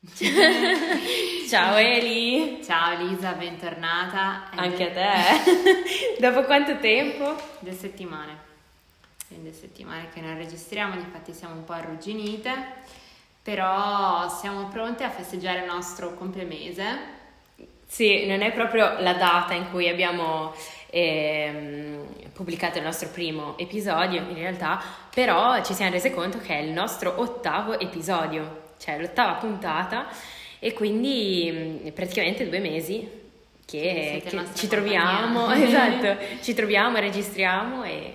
Ciao Eli! Ciao Elisa, bentornata. Anche a de- te! Dopo quanto tempo? Due settimane. Due settimane che non registriamo, infatti siamo un po' arrugginite, però siamo pronte a festeggiare il nostro complemese. Sì, non è proprio la data in cui abbiamo ehm, pubblicato il nostro primo episodio, in realtà, però ci siamo resi conto che è il nostro ottavo episodio, cioè l'ottava puntata, e quindi mh, praticamente due mesi che, che nostra ci troviamo, esatto, ci troviamo, registriamo e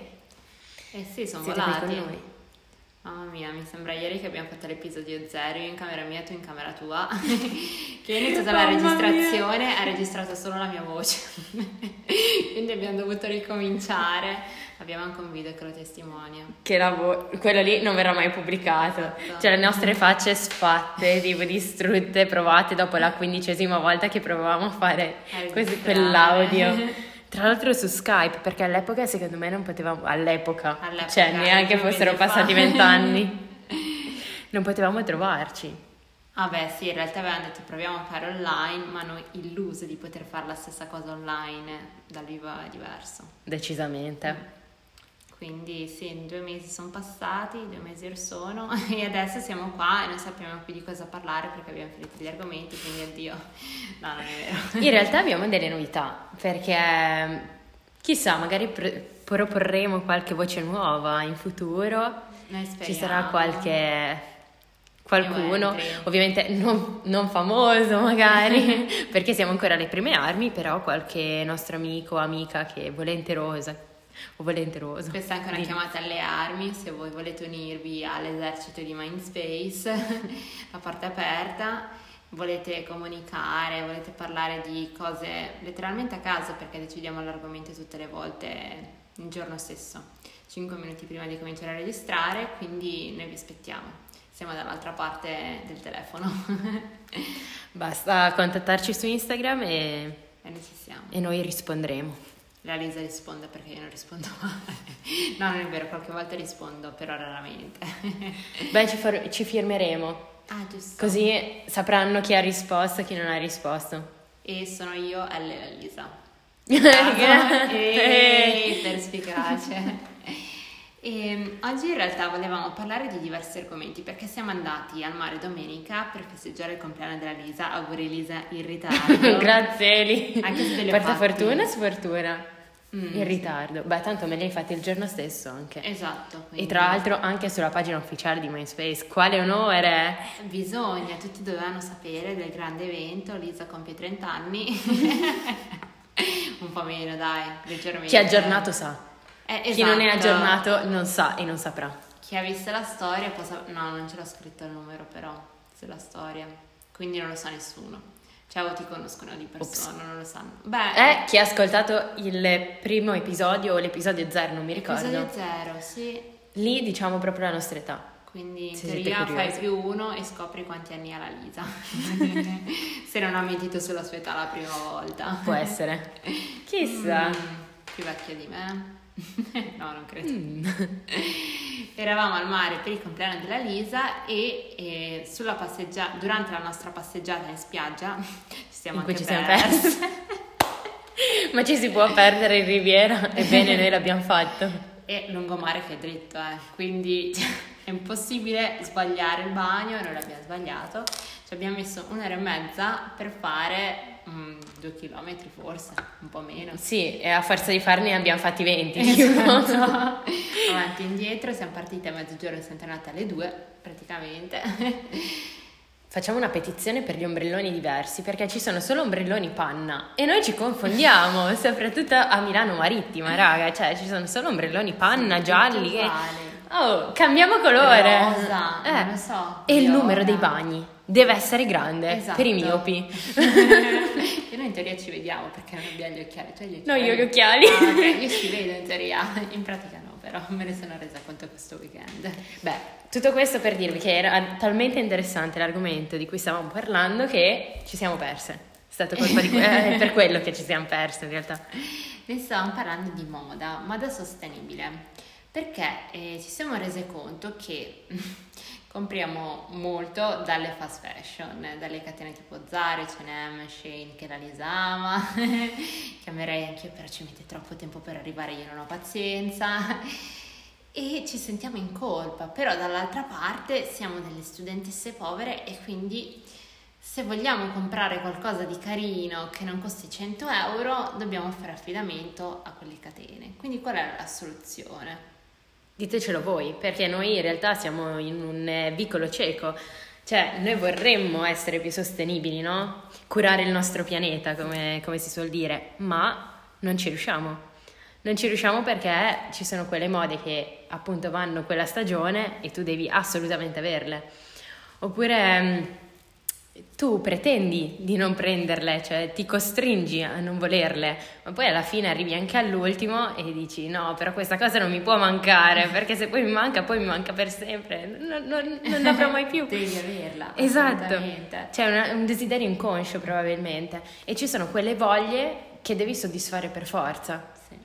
Eh sì, sono volati. con noi. Mamma mia, mi sembra ieri che abbiamo fatto l'episodio 0, io in camera mia, tu in camera tua. che io ho iniziato la registrazione, ha registrato solo la mia voce. Quindi abbiamo dovuto ricominciare. Abbiamo anche un video che lo testimonia. che lavoro, quello lì non verrà mai pubblicato. Esatto. Cioè le nostre facce sfatte, tipo distrutte, provate dopo la quindicesima volta che provavamo a fare questo- quell'audio. Tra l'altro su Skype, perché all'epoca secondo me non potevamo, all'epoca, All'epoca, cioè neanche fossero passati vent'anni, non potevamo trovarci. Vabbè, sì, in realtà avevamo detto proviamo a fare online, ma noi illuse di poter fare la stessa cosa online dal vivo è diverso. Decisamente. Quindi sì, due mesi sono passati, due mesi or sono e adesso siamo qua e non sappiamo più di cosa parlare perché abbiamo finito gli argomenti, quindi addio. No, non è vero. In realtà abbiamo delle novità, perché chissà, magari pr- proporremo qualche voce nuova in futuro. Noi Ci sarà qualche qualcuno, ovviamente non, non famoso magari, perché siamo ancora alle prime armi, però qualche nostro amico o amica che è volenterosa o volenteroso. Questa è anche una Di- chiamata alle armi, se voi volete unirvi all'esercito di Mindspace, la porta aperta, volete comunicare, volete parlare di cose letteralmente a caso perché decidiamo l'argomento tutte le volte il giorno stesso, 5 minuti prima di cominciare a registrare, quindi noi vi aspettiamo. Siamo dall'altra parte del telefono Basta contattarci su Instagram e, e noi ci siamo. e noi risponderemo. La Lisa risponde perché io non rispondo mai. No, non è vero, qualche volta rispondo, però raramente. Beh, ci, for- ci firmeremo, Ah, giusto. così sapranno chi ha risposto e chi non ha risposto. E sono io L. la Lisa. Ehi, perspicace. E oggi in realtà volevamo parlare di diversi argomenti perché siamo andati al mare domenica per festeggiare il compleanno della Lisa. Auguri Lisa in ritardo. Grazie Eli. Anche se ho Porta fatti. fortuna e sfortuna. Mm, In ritardo. Beh, tanto me li hai fatti il giorno stesso anche. Esatto. E quindi tra l'altro anche sulla pagina ufficiale di MySpace. Quale onore! Bisogna, tutti dovevano sapere del grande evento. Lisa compie 30 anni. Un po' meno, dai, leggermente. Chi è aggiornato sa. Eh, Chi non è esatto. aggiornato non sa e non saprà. Chi ha visto la storia può sap- No, non ce l'ho scritto il numero però sulla storia. Quindi non lo sa nessuno. Cioè o ti conoscono di persona, non lo sanno. Beh, Eh, chi ha ascoltato il primo episodio o l'episodio zero, non mi ricordo. episodio zero, sì. Lì diciamo proprio la nostra età. Quindi in Se teoria fai più uno e scopri quanti anni ha la Lisa. Se non ha mentito sulla sua età la prima volta. Può essere. Chissà. Mm, più vecchia di me? no, non credo. Mm. Eravamo al mare per il compleanno della Lisa e, e sulla passeggia- durante la nostra passeggiata in spiaggia ci siamo In anche ci siamo perse. Ma ci si può perdere in riviera? Ebbene, noi l'abbiamo fatto. E lungomare che è dritto, eh. quindi è impossibile sbagliare il bagno e noi l'abbiamo sbagliato. Ci abbiamo messo un'ora e mezza per fare mm, due chilometri forse, un po' meno. Sì, e a forza di farne abbiamo fatti 20. Esatto. Avanti e indietro, siamo partite a mezzogiorno e siamo tornate alle due praticamente. Facciamo una petizione per gli ombrelloni diversi perché ci sono solo ombrelloni panna e noi ci confondiamo, soprattutto a Milano Marittima, raga, cioè ci sono solo ombrelloni panna gialli. uguali. Oh, cambiamo colore. Rosa, Eh, non lo so. E il numero dei bagni deve essere grande Esatto. per i miopi. e noi in teoria ci vediamo perché non abbiamo gli occhiali. Hai gli No, occhiali? io ho gli occhiali. Ah, ok, io ci vedo in teoria, in pratica no, però me ne sono resa conto questo weekend. Beh, tutto questo per dirvi che era talmente interessante l'argomento di cui stavamo parlando che ci siamo perse. È stato colpa di que- è per quello che ci siamo perse in realtà. Ne stavamo parlando di moda, moda sostenibile, perché eh, ci siamo rese conto che Compriamo molto dalle fast fashion, dalle catene tipo Zara, H&M, Shane che la Lisama, chiamerei anch'io però ci mette troppo tempo per arrivare, io non ho pazienza. E ci sentiamo in colpa, però dall'altra parte siamo delle studentesse povere e quindi se vogliamo comprare qualcosa di carino che non costi 100 euro dobbiamo fare affidamento a quelle catene, quindi qual è la soluzione? Ditecelo voi, perché noi in realtà siamo in un eh, vicolo cieco, cioè noi vorremmo essere più sostenibili, no? Curare il nostro pianeta, come, come si suol dire, ma non ci riusciamo. Non ci riusciamo perché ci sono quelle mode che appunto vanno quella stagione e tu devi assolutamente averle. Oppure mm, tu pretendi di non prenderle, cioè ti costringi a non volerle, ma poi alla fine arrivi anche all'ultimo e dici no, però questa cosa non mi può mancare, perché se poi mi manca, poi mi manca per sempre, non, non, non l'avrò mai più. Devi averla. Esatto, c'è una, un desiderio inconscio probabilmente e ci sono quelle voglie che devi soddisfare per forza Sì.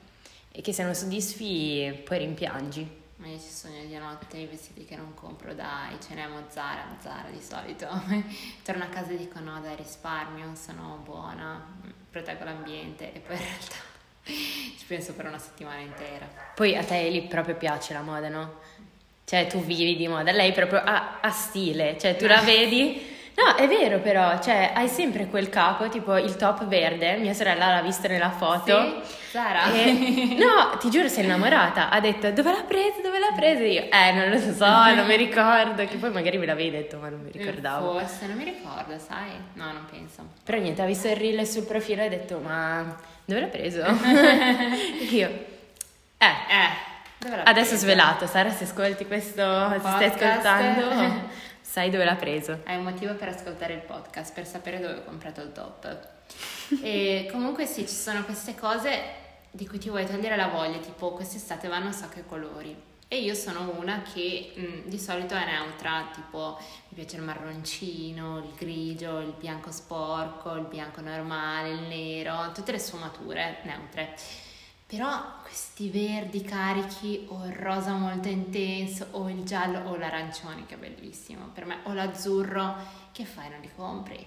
e che se non soddisfi poi rimpiangi. Ma io ci sogno di notte i vestiti che non compro da H&M o Zara, Zara di solito. Torno a casa e dico no dai risparmio, sono buona, proteggo l'ambiente e poi in realtà ci penso per una settimana intera. Poi a te lì proprio piace la moda, no? Cioè tu vivi di moda, lei proprio ha, ha stile, cioè tu la vedi... No, è vero però, cioè hai sempre quel capo, tipo il top verde, mia sorella l'ha visto nella foto. Sì? Zara? E, no, ti giuro, sei innamorata. Ha detto dove l'ha presa, dove l'ha presa? Io, eh, non lo so, non mi ricordo. Che poi magari me l'avevi detto, ma non mi ricordavo. Forse, non mi ricordo, sai? No, non penso. Però niente, ha visto il reel sul profilo e ha detto, ma dove l'ha preso? Io, eh, Eh, adesso presa? svelato, Sara, se ascolti questo, se stai Podcast. ascoltando, sai dove l'ha preso. Hai un motivo per ascoltare il podcast, per sapere dove ho comprato il top. e comunque sì, ci sono queste cose di cui ti vuoi togliere la voglia, tipo quest'estate vanno un sacco i colori. E io sono una che mh, di solito è neutra, tipo mi piace il marroncino, il grigio, il bianco sporco, il bianco normale, il nero, tutte le sfumature neutre. Però questi verdi carichi o il rosa molto intenso o il giallo o l'arancione che è bellissimo. Per me o l'azzurro che fai? Non li compri.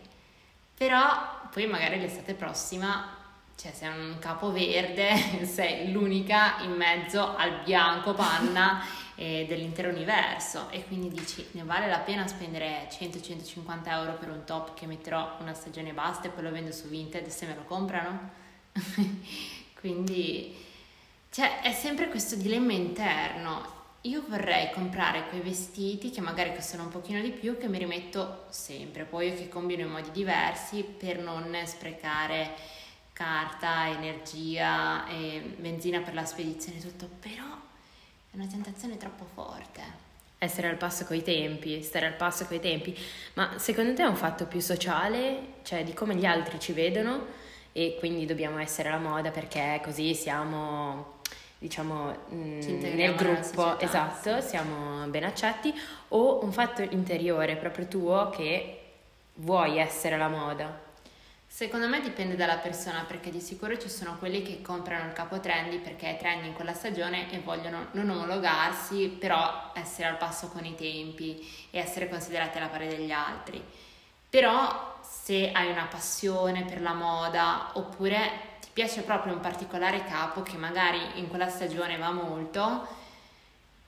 Però poi magari l'estate prossima cioè sei un capo verde sei l'unica in mezzo al bianco panna eh, dell'intero universo. E quindi dici ne vale la pena spendere 100-150 euro per un top che metterò una stagione basta e poi lo vendo su Vinted se me lo comprano quindi cioè, è sempre questo dilemma interno. Io vorrei comprare quei vestiti che magari costano un pochino di più, che mi rimetto sempre, poi che combino in modi diversi per non sprecare carta, energia e benzina per la spedizione e tutto, però è una tentazione troppo forte. Essere al passo coi tempi, stare al passo coi tempi, ma secondo te è un fatto più sociale, cioè di come gli altri ci vedono e quindi dobbiamo essere alla moda perché così siamo, diciamo, mm, Ci integriamo nel gruppo, società, esatto, sì. siamo ben accetti, o un fatto interiore proprio tuo che vuoi essere alla moda. Secondo me dipende dalla persona perché di sicuro ci sono quelli che comprano il capo trendy perché è trendy in quella stagione e vogliono non omologarsi, però essere al passo con i tempi e essere considerati alla pari degli altri. Però se hai una passione per la moda oppure ti piace proprio un particolare capo che magari in quella stagione va molto,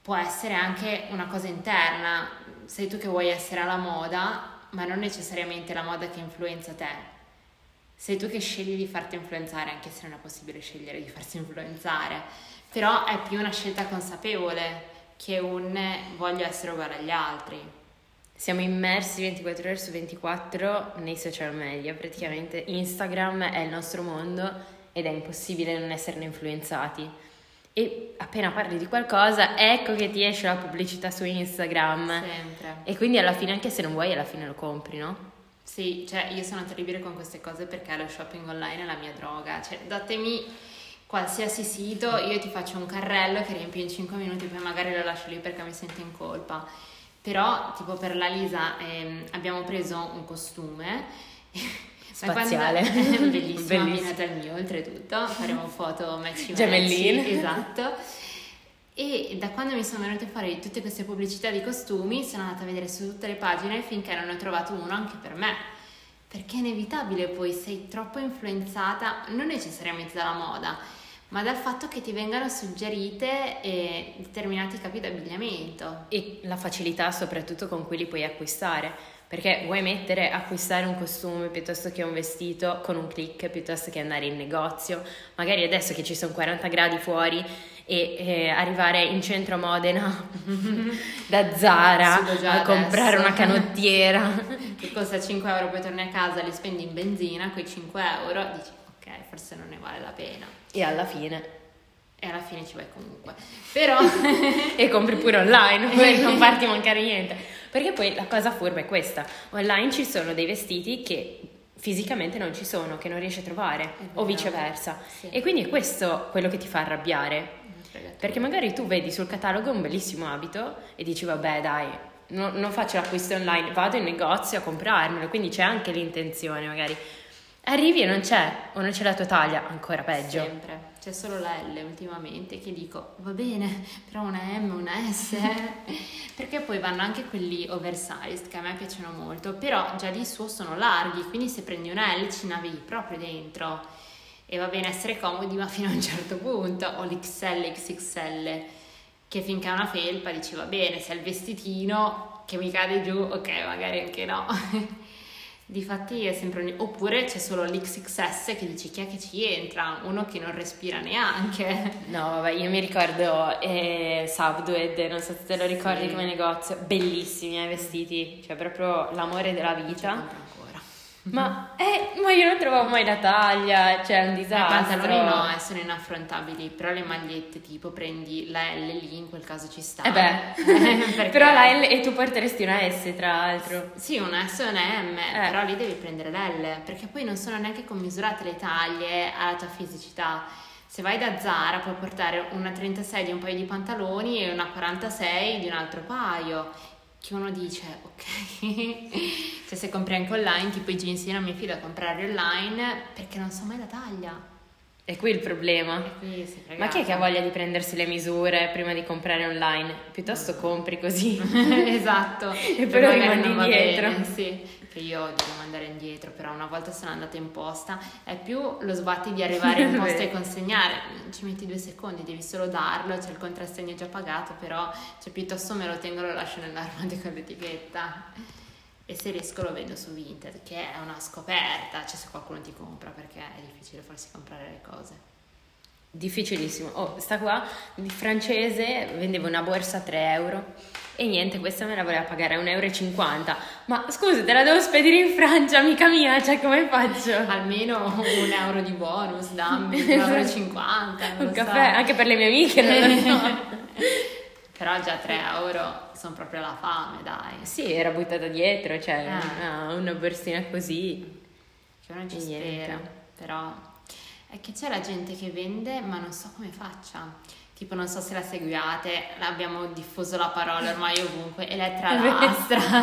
può essere anche una cosa interna. Sei tu che vuoi essere alla moda, ma non necessariamente la moda che influenza te. Sei tu che scegli di farti influenzare, anche se non è possibile scegliere di farsi influenzare, però è più una scelta consapevole che un voglio essere uguale agli altri. Siamo immersi 24 ore su 24 nei social media, praticamente Instagram è il nostro mondo ed è impossibile non esserne influenzati. E appena parli di qualcosa, ecco che ti esce la pubblicità su Instagram. Sempre. E quindi alla fine, anche se non vuoi, alla fine lo compri, no? Sì, cioè io sono terribile con queste cose perché lo shopping online è la mia droga. Cioè, datemi qualsiasi sito, io ti faccio un carrello che riempio in 5 minuti, poi magari lo lascio lì perché mi sento in colpa. Però, tipo per la Lisa ehm, abbiamo preso un costume. Spaziale. bellissimo, Bellissimo. abbinato al mio, oltretutto. Faremo foto matchy. Gemelline. Esatto. E da quando mi sono venute fuori tutte queste pubblicità di costumi, sono andata a vedere su tutte le pagine finché non ne ho trovato uno anche per me. Perché è inevitabile poi, sei troppo influenzata, non necessariamente dalla moda, ma dal fatto che ti vengano suggerite eh, determinati capi d'abbigliamento. E la facilità soprattutto con cui li puoi acquistare. Perché vuoi mettere, acquistare un costume piuttosto che un vestito con un click, piuttosto che andare in negozio. Magari adesso che ci sono 40 gradi fuori e eh, arrivare in centro Modena da Zara a comprare una canottiera che costa 5 euro, poi torni a casa, li spendi in benzina, quei 5 euro, dici ok, forse non ne vale la pena. E alla fine e alla fine ci vai comunque. Però e compri pure online per non farti mancare niente. Perché poi la cosa furba è questa: online ci sono dei vestiti che fisicamente non ci sono, che non riesci a trovare, o viceversa. Sì. E quindi è questo quello che ti fa arrabbiare. Perché magari tu vedi sul catalogo un bellissimo abito e dici vabbè dai, no, non faccio l'acquisto online, vado in negozio a comprarmelo, quindi c'è anche l'intenzione magari. Arrivi e non c'è, o non c'è la tua taglia, ancora peggio. Sempre, c'è solo la L ultimamente che dico va bene, però una M, una S, perché poi vanno anche quelli oversized che a me piacciono molto, però già di suo sono larghi, quindi se prendi una L ci navighi proprio dentro. E va bene essere comodi ma fino a un certo punto o l'XL, XXL che finché è una felpa dici va bene se è il vestitino che mi cade giù ok magari anche no Difatti è sempre un... oppure c'è solo l'XXS che dici chi è che ci entra, uno che non respira neanche. No, vabbè, io mi ricordo eh, Subdued, non so se te lo ricordi sì. come negozio, bellissimi i eh, vestiti, cioè proprio l'amore della vita. Ma, eh, ma io non trovavo mai la taglia, cioè è un disastro. I pantaloni no, eh, sono inaffrontabili, però le magliette tipo prendi la L lì, in quel caso ci sta. Eh beh, però la L e tu porteresti una S tra l'altro. Sì, una S e una M, eh. però lì devi prendere l'L, perché poi non sono neanche commisurate le taglie alla tua fisicità. Se vai da Zara puoi portare una 36 di un paio di pantaloni e una 46 di un altro paio che uno dice ok cioè se compri anche online tipo i jeans io non mi fido a comprare online perché non so mai la taglia è qui il problema. Qui Ma chi è che ha voglia di prendersi le misure prima di comprare online? Piuttosto compri così. esatto. e poi lo rimandi indietro. Bene, sì, che io devo mandare indietro, però una volta sono andata in posta è più lo sbatti di arrivare in posta e consegnare. Ci metti due secondi, devi solo darlo, c'è il contrassegno già pagato, però cioè, piuttosto me lo tengo e lo lascio nell'armadio con l'etichetta e se riesco lo vendo su Vinted, che è una scoperta, cioè se qualcuno ti compra perché è difficile farsi comprare le cose. Difficilissimo. Oh, sta qua, di francese, vendeva una borsa a 3 euro e niente, questa me la voleva pagare a 1,50 euro. Ma scusa, te la devo spedire in Francia, amica mia, cioè come faccio? Almeno un euro di bonus, dammi, 1,50 euro. Un caffè, so. anche per le mie amiche, non lo so. Però già 3 euro sono proprio la fame, dai. Sì, era buttata dietro, cioè eh. una, una borsina così. Che non ci spera, però è che c'è la gente che vende, ma non so come faccia. Tipo non so se la seguiate, abbiamo diffuso la parola ormai ovunque, Elettra Lastra,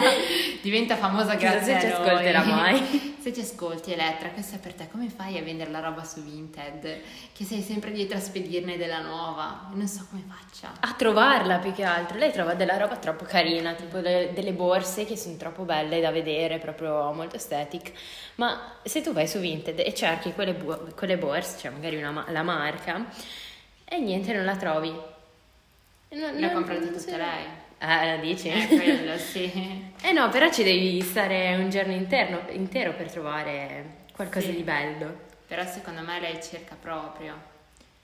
diventa famosa grazie a noi. se ci ascolterà mai. se ci ascolti Elettra, questo è per te, come fai a vendere la roba su Vinted? Che sei sempre dietro a spedirne della nuova, non so come faccia. A trovarla più che altro, lei trova della roba troppo carina, tipo delle, delle borse che sono troppo belle da vedere, proprio molto aesthetic, ma se tu vai su Vinted e cerchi quelle, bu- quelle borse, cioè magari una, la marca, e niente, non la trovi. Non, Le ha comprate tutte lei? Ah, la dici? Eh, quello, sì. eh no, però ci devi stare un giorno interno, intero per trovare qualcosa sì. di bello. Però secondo me lei cerca proprio,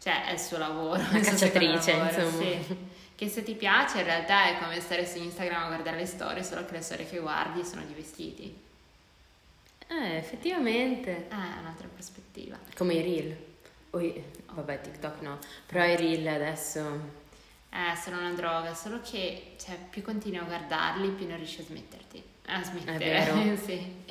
cioè è il suo lavoro. Una cacciatrice, lavoro, insomma. Sì. Che se ti piace in realtà è come stare su Instagram a guardare le storie, solo che le storie che guardi sono di vestiti. Eh, effettivamente. Eh, è un'altra prospettiva. Come i reel. Oi, vabbè, TikTok no, però i reel adesso... Eh, sono una droga, solo che cioè, più continui a guardarli, più non riesci a smetterti. A smettere, È vero. sì.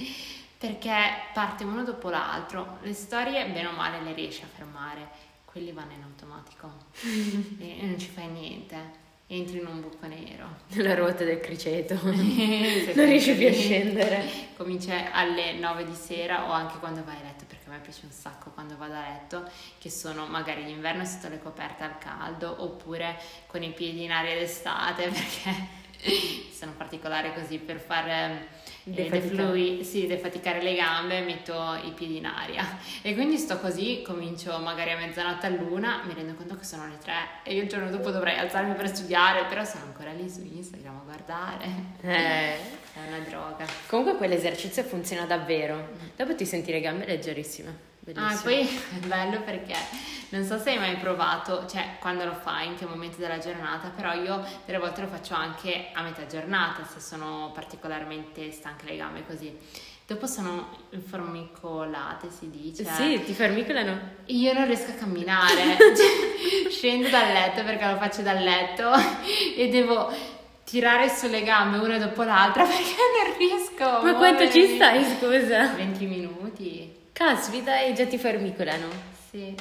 Perché parte uno dopo l'altro, le storie bene o male le riesci a fermare, quelli vanno in automatico e non ci fai niente entri in un buco nero. La ruota del criceto. non riesci più a scendere. Comincia alle 9 di sera o anche quando vai a letto me piace un sacco quando vado a letto, che sono magari d'inverno sotto le coperte al caldo oppure con i piedi in aria d'estate perché sono particolari così per fare deflui, sì, defaticare le gambe metto i piedi in aria e quindi sto così, comincio magari a mezzanotte all'una, mi rendo conto che sono le tre e io il giorno dopo dovrei alzarmi per studiare, però sono ancora lì su Instagram a guardare. Eh. È una droga. Comunque quell'esercizio funziona davvero. Dopo ti senti le gambe leggerissime. Bellissimo. Ah, poi è bello perché non so se hai mai provato, cioè quando lo fai, in che momento della giornata, però io delle volte lo faccio anche a metà giornata se sono particolarmente stanche le gambe così. Dopo sono formicolate, si dice. Sì, ti formicolano. Io non riesco a camminare. cioè, scendo dal letto perché lo faccio dal letto e devo tirare sulle gambe una dopo l'altra perché non riesco. Ma quanto ci stai, scusa? 20 minuti. Caspita, e già ti formicolano. Sì.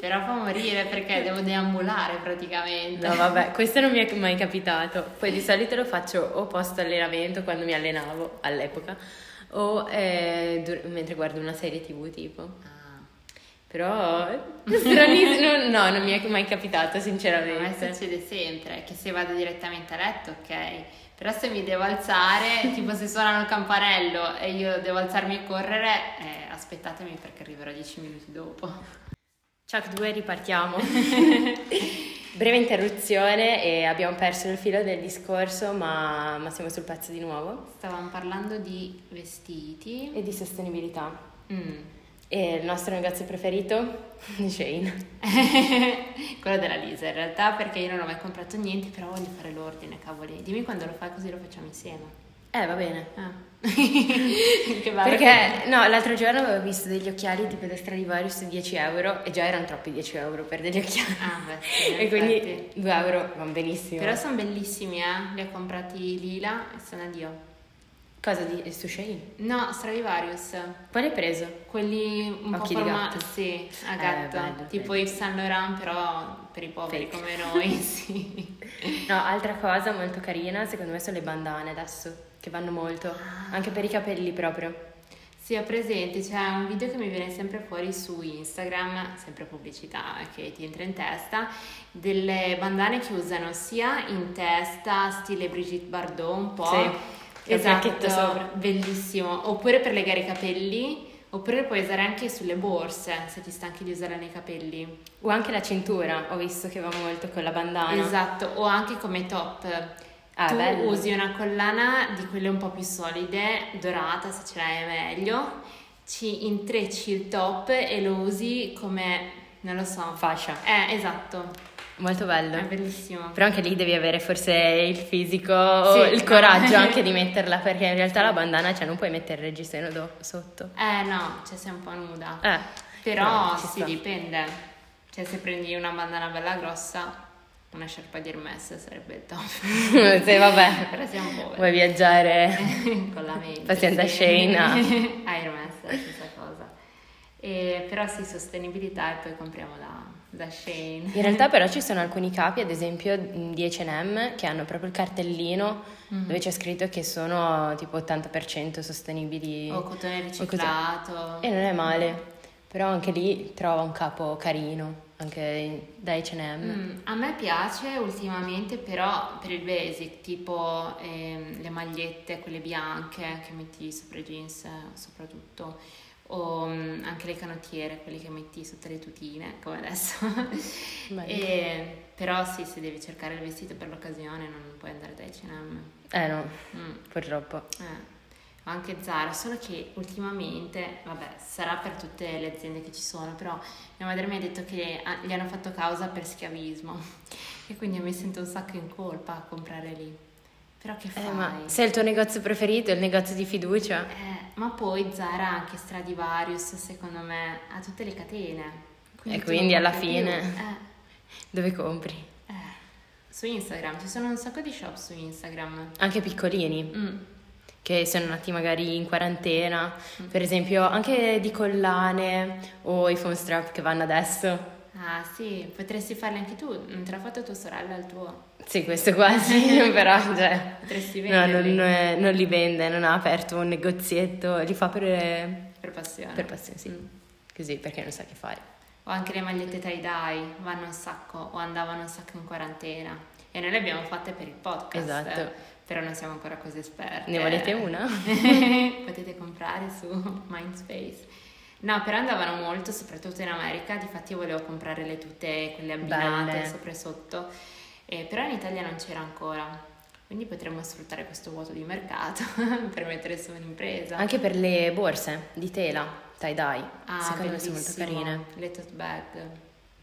Però fa morire perché devo deambulare praticamente. No, vabbè, questo non mi è mai capitato. Poi di solito lo faccio o post allenamento quando mi allenavo all'epoca o eh, dur- mentre guardo una serie TV tipo. Ah. Però stranissimo, no, non mi è mai capitato sinceramente. A me succede sempre che se vado direttamente a letto, ok però se mi devo alzare, tipo se suonano il campanello e io devo alzarmi e correre, eh, aspettatemi perché arriverò 10 minuti dopo. Ciao 2, ripartiamo. Breve interruzione e abbiamo perso il filo del discorso, ma, ma siamo sul pezzo di nuovo. Stavamo parlando di vestiti e di sostenibilità. Mm. E il nostro negozio preferito? Shane. Quello della Lisa in realtà perché io non ho mai comprato niente, però voglio fare l'ordine, cavoli. Dimmi quando lo fai così lo facciamo insieme. Eh, va bene. Ah. che. Perché, no, l'altro giorno avevo visto degli occhiali tipo da Stradivarius 10 euro e già erano troppi 10 euro per degli occhiali. Ah, beh, sì, E quindi 2 euro vanno benissimo. Però sono bellissimi, eh. Li ho comprati lila e sono a Dio. Cosa di su Shane? No, Stradivarius. Quale hai preso? Quelli un Occhi po' formati. Sì, a gatto. Eh, bello, tipo bello. Yves Saint Laurent, però per i poveri Fake. come noi, sì. No, altra cosa molto carina, secondo me sono le bandane adesso, che vanno molto, ah. anche per i capelli proprio. Sì, ho presente, c'è un video che mi viene sempre fuori su Instagram, sempre pubblicità che ti entra in testa, delle bandane che usano sia in testa, stile Brigitte Bardot un po', sì esatto, sopra. bellissimo. Oppure per legare i capelli, oppure puoi usare anche sulle borse se ti stanchi di usare nei capelli. O anche la cintura, ho visto che va molto con la bandana. Esatto, o anche come top. Ah, tu bello. usi una collana di quelle un po' più solide, dorata se ce l'hai è meglio, ci intrecci il top e lo usi come, non lo so, fascia. Eh, esatto. Molto bello. È bellissimo. Però anche lì devi avere forse il fisico sì, il coraggio anche di metterla, perché in realtà la bandana, cioè non puoi mettere il reggiseno do- sotto. Eh no, cioè sei un po' nuda. Eh. Però sì, sta. dipende. Cioè se prendi una bandana bella grossa, una sciarpa di Hermes sarebbe il top. sì, vabbè. Però siamo poveri. Vuoi viaggiare con la mente. Paziente sì. Shane. a Hermes, stessa cosa. E, però sì, sostenibilità e poi compriamo la da Shane. In realtà però ci sono alcuni capi, ad esempio di H&M, che hanno proprio il cartellino mm-hmm. dove c'è scritto che sono tipo 80% sostenibili. O cotone riciclato. E non è male, però anche lì trova un capo carino, anche da H&M. Mm, a me piace ultimamente però per il basic, tipo ehm, le magliette, quelle bianche che metti sopra i jeans soprattutto o um, anche le canottiere, quelle che metti sotto le tutine, come adesso. e, però sì, se devi cercare il vestito per l'occasione non puoi andare da H&M. Eh no, mm. purtroppo. Eh. Anche Zara, solo che ultimamente, vabbè, sarà per tutte le aziende che ci sono, però mia madre mi ha detto che gli hanno fatto causa per schiavismo e quindi mi sento un sacco in colpa a comprare lì. Però che fai? Eh, ma se è il tuo negozio preferito, il negozio di fiducia. Eh, ma poi Zara anche Stradivarius, secondo me, ha tutte le catene. Quindi e quindi alla fine, eh. dove compri? Eh. Su Instagram, ci sono un sacco di shop su Instagram. Anche piccolini. Mm. Che sono nati magari in quarantena, mm. per esempio anche di collane o i phone strap che vanno adesso. Ah sì, potresti farli anche tu, non te l'ha fatto tua sorella il tuo? Sì, questo quasi, però cioè, potresti venderli. No, non, non, li vende, non ha aperto un negozietto, li fa per, per per passione. Per passione, sì. Mm. Così, perché non sa che fare. O anche le magliette tie-dye vanno un sacco o andavano un sacco in quarantena. E noi le abbiamo fatte per il podcast. Esatto. Però non siamo ancora così esperti. Ne volete una? Potete comprare su Mindspace. No, però andavano molto, soprattutto in America. Difatti io volevo comprare le tute, quelle abbinate Belle. sopra e sotto. Eh, però in Italia non c'era ancora. Quindi potremmo sfruttare questo vuoto di mercato per mettere su un'impresa. Anche per le borse di tela, tie-dye. Ah, Secondo me sono molto carine. Le tote bag.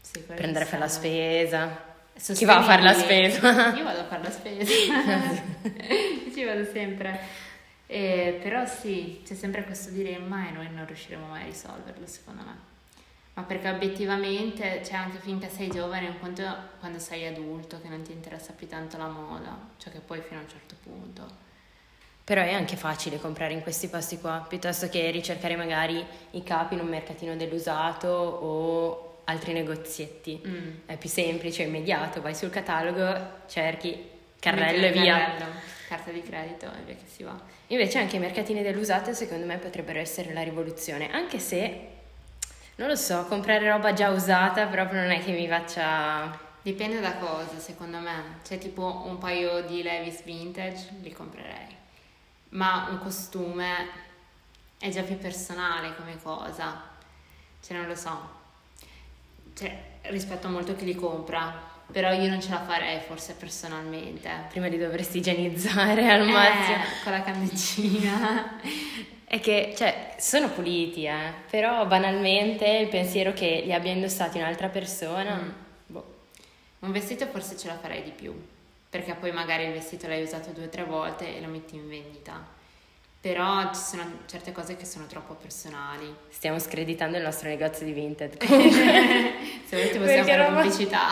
Sì, quelle Per la spesa. Chi va a fare la spesa? Io vado a fare la spesa. Ci vado sempre. Eh, però sì, c'è sempre questo dilemma e noi non riusciremo mai a risolverlo, secondo me. Ma perché obiettivamente, cioè anche finché sei giovane, un conto quando sei adulto, che non ti interessa più tanto la moda, cioè che poi fino a un certo punto. Però è anche facile comprare in questi posti qua, piuttosto che ricercare magari i capi in un mercatino dell'usato o altri negozietti. Mm. È più semplice, immediato, vai sul catalogo, cerchi, carrello e via. carrello, carta di credito e via che si va. Invece anche i mercatini dell'usato secondo me potrebbero essere la rivoluzione, anche se, non lo so, comprare roba già usata proprio non è che mi faccia... Dipende da cosa, secondo me. Cioè, tipo un paio di Levis vintage li comprerei. Ma un costume è già più personale come cosa. Cioè, non lo so. Cioè, rispetto molto a chi li compra. Però io non ce la farei, forse personalmente. Prima li dovresti igienizzare al massimo. Eh, con la candeggina. È che, cioè, sono puliti, eh, però banalmente il pensiero che li abbia indossati un'altra persona, Mm. boh. Un vestito forse ce la farei di più, perché poi magari il vestito l'hai usato due o tre volte e lo metti in vendita. Però ci sono certe cose che sono troppo personali. Stiamo screditando il nostro negozio di Vinted. Se volete possiamo Perché fare roba- pubblicità.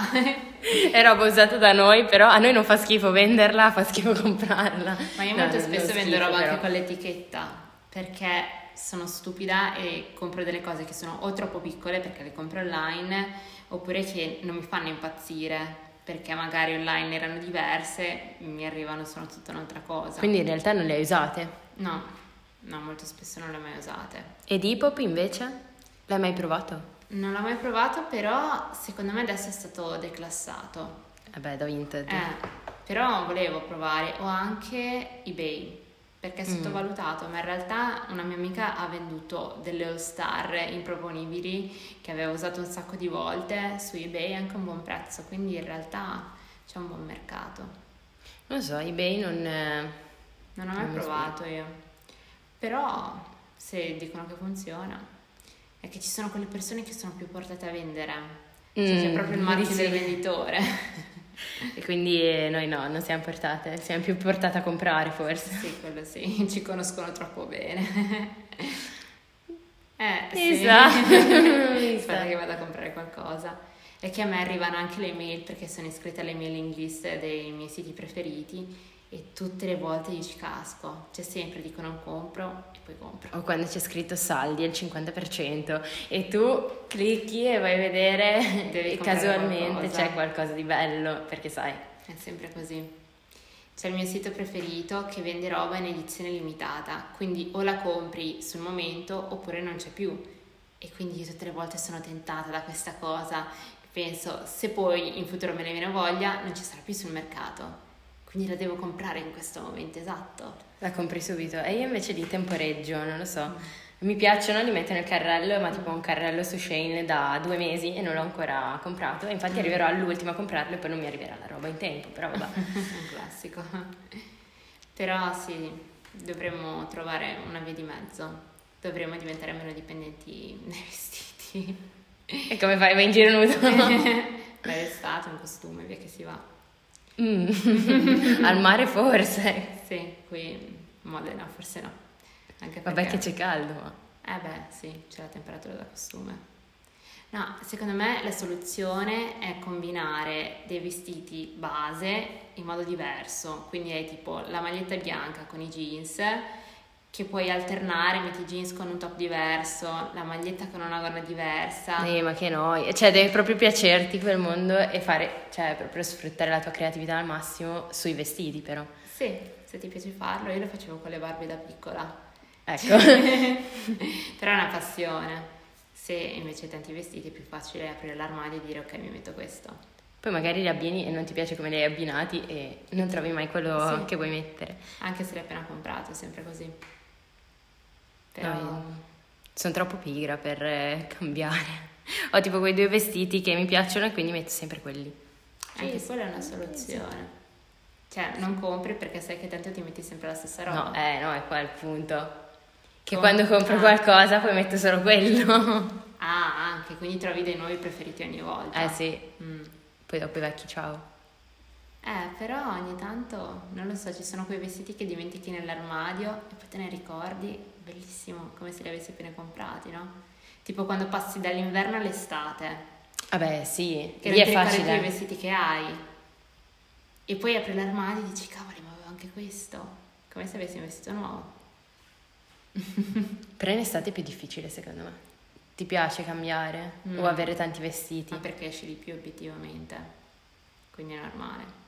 È roba usata da noi, però a noi non fa schifo venderla, fa schifo comprarla. Ma io No, molto spesso schifo, vendo roba però. anche con l'etichetta, perché sono stupida e compro delle cose che sono o troppo piccole perché le compro online, oppure che non mi fanno impazzire, perché magari online erano diverse, mi arrivano sono tutta un'altra cosa. Quindi in realtà non le hai usate. No, no, molto spesso non le ho mai usate. E Depop invece? L'hai mai provato? Non l'ho mai provato, però secondo me adesso è stato declassato. Vabbè, da Vinted. Eh, però volevo provare, o anche eBay, perché è Mm. sottovalutato, ma in realtà una mia amica ha venduto delle All Star improponibili che aveva usato un sacco di volte su eBay anche a un buon prezzo, quindi in realtà c'è un buon mercato. Non lo so, eBay non... eh, Non ho mai Non provato io, però se dicono che funziona, è che ci sono quelle persone che sono più portate a vendere, cioè c'è Mm, proprio il marchio del venditore. E quindi eh, noi no, non siamo portate, siamo più portate a comprare forse. Sì, quello sì, ci conoscono troppo bene. Eh, sì. Esatto. Aspetta che vado a comprare qualcosa. E che a me arrivano anche le mail perché sono iscritta alle mailing list dei miei siti preferiti e tutte le volte io ci casco. C'è sempre, dico non compro e poi compro. O quando c'è scritto saldi al 50% e tu clicchi e vai a vedere Devi casualmente qualcosa. c'è qualcosa di bello, perché sai, È sempre così. C'è il mio sito preferito che vende roba in edizione limitata, quindi o la compri sul momento oppure non c'è più. E quindi io tutte le volte sono tentata da questa cosa. Penso, se poi in futuro me ne viene voglia, non ci sarà più sul mercato. Quindi la devo comprare in questo momento esatto. la compri subito. E io invece di temporeggio, non lo so, mi piacciono, li metto nel carrello, ma tipo un carrello su Shane da due mesi e non l'ho ancora comprato. Infatti arriverò all'ultimo a comprarlo e poi non mi arriverà la roba in tempo, però vabbè. Un classico. Però sì, dovremmo trovare una via di mezzo. Dovremmo diventare meno dipendenti dai vestiti. E come fai? Vai in giro nudo? Beh, estate, un costume, via che si va. Mm. Al mare forse. Sì, qui Modena forse no. Anche Vabbè che perché... c'è caldo, ma... Eh beh, sì, c'è la temperatura da costume. No, secondo me la soluzione è combinare dei vestiti base in modo diverso. Quindi hai tipo la maglietta bianca con i jeans che puoi alternare, metti jeans con un top diverso, la maglietta con una gonna diversa. Eh, ma che noia. Cioè, deve proprio piacerti quel mondo e fare, cioè, proprio sfruttare la tua creatività al massimo sui vestiti, però. Sì, se ti piace farlo, io lo facevo con le Barbie da piccola. Ecco. Però è una passione. Se invece hai tanti vestiti è più facile aprire l'armadio e dire ok mi metto questo. Poi magari li abbini e non ti piace come li hai abbinati e non trovi mai quello Sì. che vuoi mettere. Anche se l'hai appena comprato, sempre così. Però... No, sono troppo pigra per eh, cambiare. Ho tipo quei due vestiti che mi piacciono e quindi metto sempre quelli. Anche Sì, quella è una soluzione. Cioè, non compri perché sai che tanto ti metti sempre la stessa roba. No, eh, no, è qua il punto. Che Com- quando compro ah. qualcosa poi metto solo quello. Ah, anche, quindi trovi dei nuovi preferiti ogni volta. eh sì, Mm. poi dopo i vecchi ciao. Eh, però ogni tanto, non lo so, ci sono quei vestiti che dimentichi nell'armadio e poi te ne ricordi, bellissimo, come se li avessi appena comprati, no? Tipo quando passi dall'inverno all'estate, Vabbè, sì, che lì non è ti ricordi più i facile. vestiti che hai. E poi apri l'armadio e dici, cavoli, ma avevo anche questo, come se avessi un vestito nuovo. Però in estate è più difficile secondo me. Ti piace cambiare Mm. o avere tanti vestiti? Ma perché esci di più obiettivamente, quindi è normale.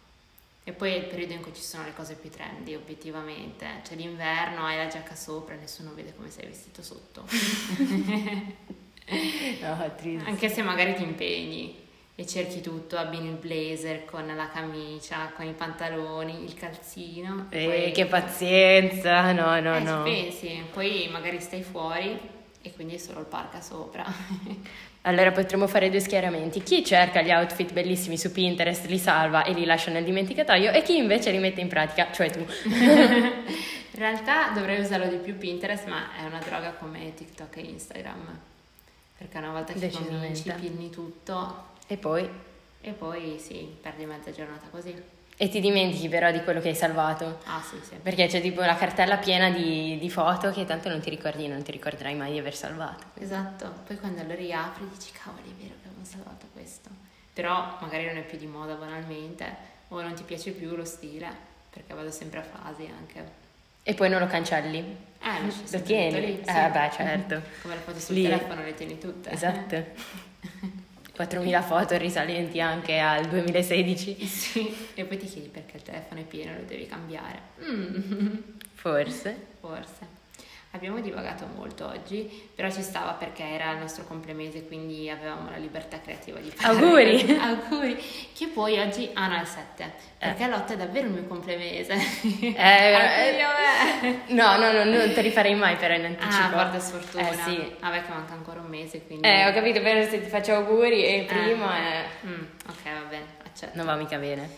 E poi è il periodo in cui ci sono le cose più trendy, obiettivamente. Cioè d'inverno hai la giacca sopra e nessuno vede come sei vestito sotto. No, triste. Anche se magari ti impegni e cerchi tutto, abbini il blazer con la camicia, con i pantaloni, il calzino. Eh, poi- che pazienza, no, no, eh, no. pensi, poi magari stai fuori e quindi è solo il parca sopra. Allora potremmo fare due schieramenti. Chi cerca gli outfit bellissimi su Pinterest, li salva e li lascia nel dimenticatoio e chi invece li mette in pratica, cioè tu. In realtà dovrei usarlo di più Pinterest, ma è una droga come TikTok e Instagram. Perché una volta che cominci, pinni tutto E poi? e poi sì, perdi mezza giornata così. E ti dimentichi però di quello che hai salvato. Ah sì, sì. Perché c'è tipo la cartella piena di, di foto che tanto non ti ricordi, non ti ricorderai mai di aver salvato. Esatto, poi quando lo riapri dici cavoli è vero che avevo salvato questo. Però magari non è più di moda banalmente o non ti piace più lo stile, perché vado sempre a fasi anche. E poi non lo cancelli. Eh, Lo tieni? lì, Eh, beh, certo. Come le foto sul Lì. telefono le tieni tutte. Esatto. 4.000 foto risalenti anche al 2016. Sì, e poi ti chiedi perché il telefono è pieno, lo devi cambiare. Mm, Forse. forse. Abbiamo divagato molto oggi, però ci stava perché era il nostro complemese, quindi avevamo la libertà creativa di fare. Auguri! Auguri! Che poi oggi, ah no, è il 7, perché Lotta è davvero il mio complemese. Eh, me! No, no, no, non te li farei mai però in anticipo. Ah, guarda sfortuna. Eh sì. Vabbè che manca ancora un mese, quindi... Eh, ho capito, però se ti faccio auguri e prima eh, Mm, ok, va bene, accetto. non va mica bene.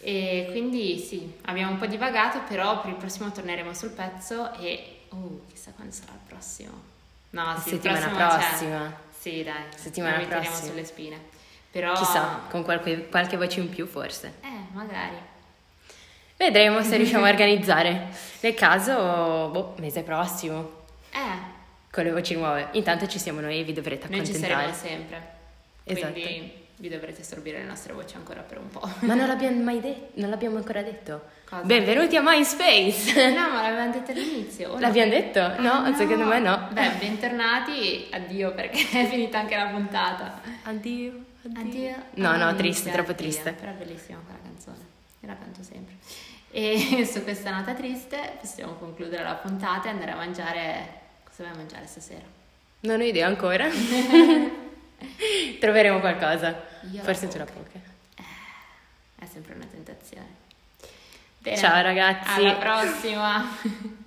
E quindi sì, abbiamo un po' divagato, però per il prossimo torneremo sul pezzo e... Uh, chissà quando sarà il prossimo. No, sì, Settimana prossimo c'è. prossima. Sì, dai. Settimana prossima. sulle spine. Però... Chissà, con qualche, qualche voce in più forse. Eh, magari. Vedremo se riusciamo a organizzare. Nel caso, boh, mese prossimo, Eh, con le voci nuove. Intanto ci siamo noi e vi dovrete noi ci saremo accontentare. sempre. Esatto. Quindi vi dovrete assorbire le nostre voci ancora per un po'. Ma non l'abbiamo mai detto, non l'abbiamo ancora detto. Cosa? Benvenuti a MySpace! No, ma l'avevamo detto all'inizio. no? L'abbiamo detto? No, Ah, secondo me no. Beh, bentornati, addio perché è finita anche la puntata. Addio, Addio. No, no, Ah, triste, troppo addio. triste. Però è bellissima quella canzone, io la canto sempre. E su questa nota triste possiamo concludere la puntata e andare a mangiare... Cosa vai a mangiare stasera? Non ho idea ancora. Troveremo qualcosa. Io Forse ce la poche. È sempre una tentazione. Ciao ragazzi. Alla prossima!